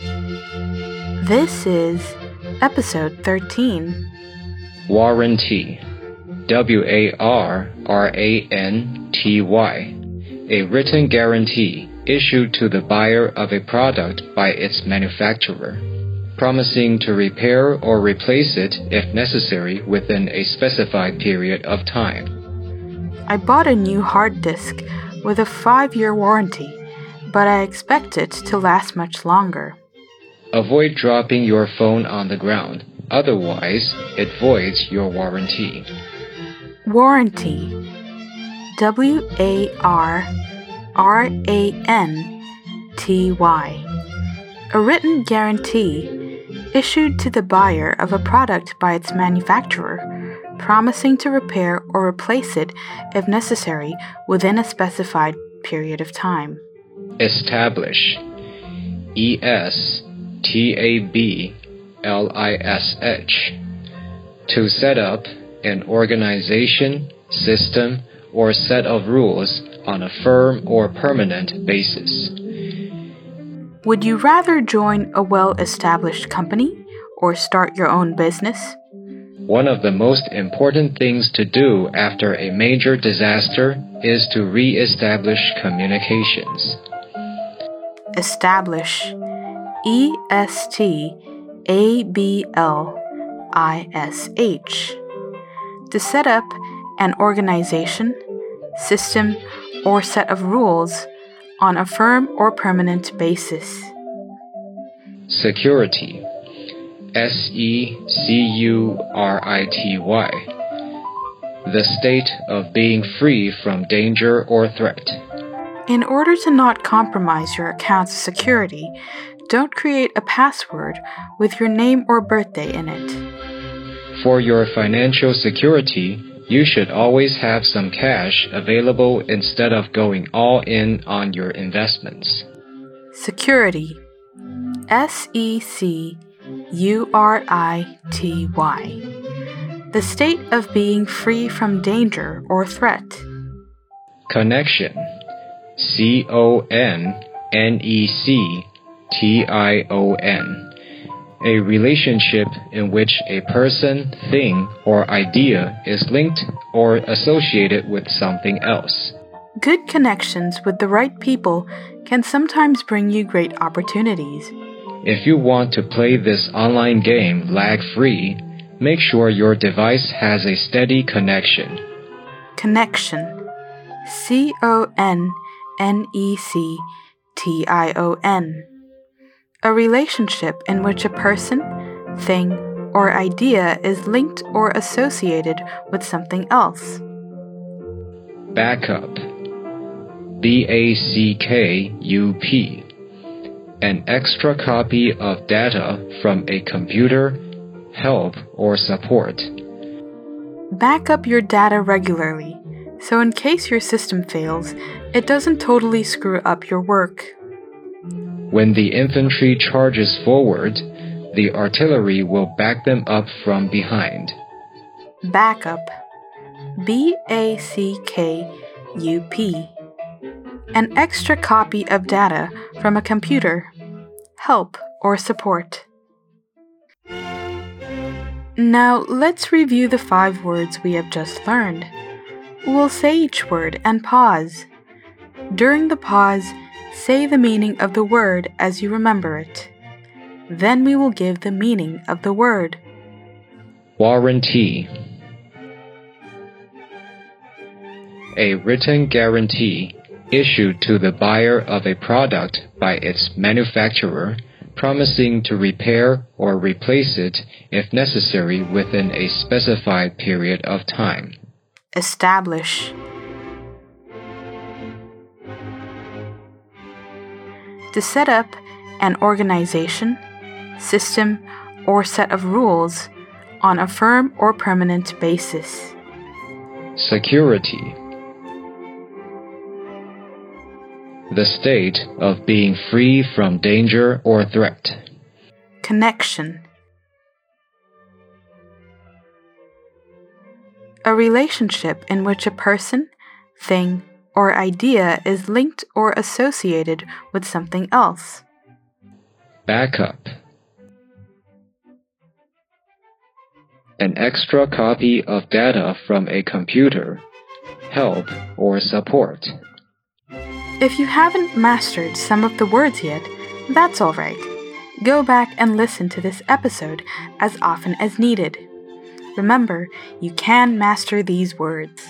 This is episode 13 Warranty. W A R R A N T Y. A written guarantee issued to the buyer of a product by its manufacturer, promising to repair or replace it if necessary within a specified period of time. I bought a new hard disk with a five year warranty, but I expect it to last much longer. Avoid dropping your phone on the ground, otherwise, it voids your warranty. Warranty W A R R A N T Y. A written guarantee issued to the buyer of a product by its manufacturer, promising to repair or replace it if necessary within a specified period of time. Establish. E S T A B L I S H. To set up an organization, system, or set of rules on a firm or permanent basis. Would you rather join a well established company or start your own business? One of the most important things to do after a major disaster is to re establish communications. Establish E S T A B L I S H. To set up an organization, system, or set of rules on a firm or permanent basis. Security. S E C U R I T Y. The state of being free from danger or threat. In order to not compromise your account's security, don't create a password with your name or birthday in it. For your financial security, you should always have some cash available instead of going all in on your investments. Security S E C U R I T Y. The state of being free from danger or threat. Connection. C O N N E C T I O N. A relationship in which a person, thing, or idea is linked or associated with something else. Good connections with the right people can sometimes bring you great opportunities. If you want to play this online game lag free, make sure your device has a steady connection. Connection C O N N E C T I O N. A relationship in which a person, thing, or idea is linked or associated with something else. Backup. B A C K U P. An extra copy of data from a computer, help, or support. Back up your data regularly, so in case your system fails, it doesn't totally screw up your work. When the infantry charges forward, the artillery will back them up from behind. Backup B A C K U P. An extra copy of data from a computer, help, or support. Now let's review the five words we have just learned. We'll say each word and pause. During the pause, say the meaning of the word as you remember it. Then we will give the meaning of the word. Warranty. A written guarantee issued to the buyer of a product by its manufacturer, promising to repair or replace it if necessary within a specified period of time. Establish. To set up an organization, system, or set of rules on a firm or permanent basis. Security. The state of being free from danger or threat. Connection. A relationship in which a person, thing, or idea is linked or associated with something else. backup. An extra copy of data from a computer, help, or support. If you haven't mastered some of the words yet, that's alright. Go back and listen to this episode as often as needed. Remember, you can master these words.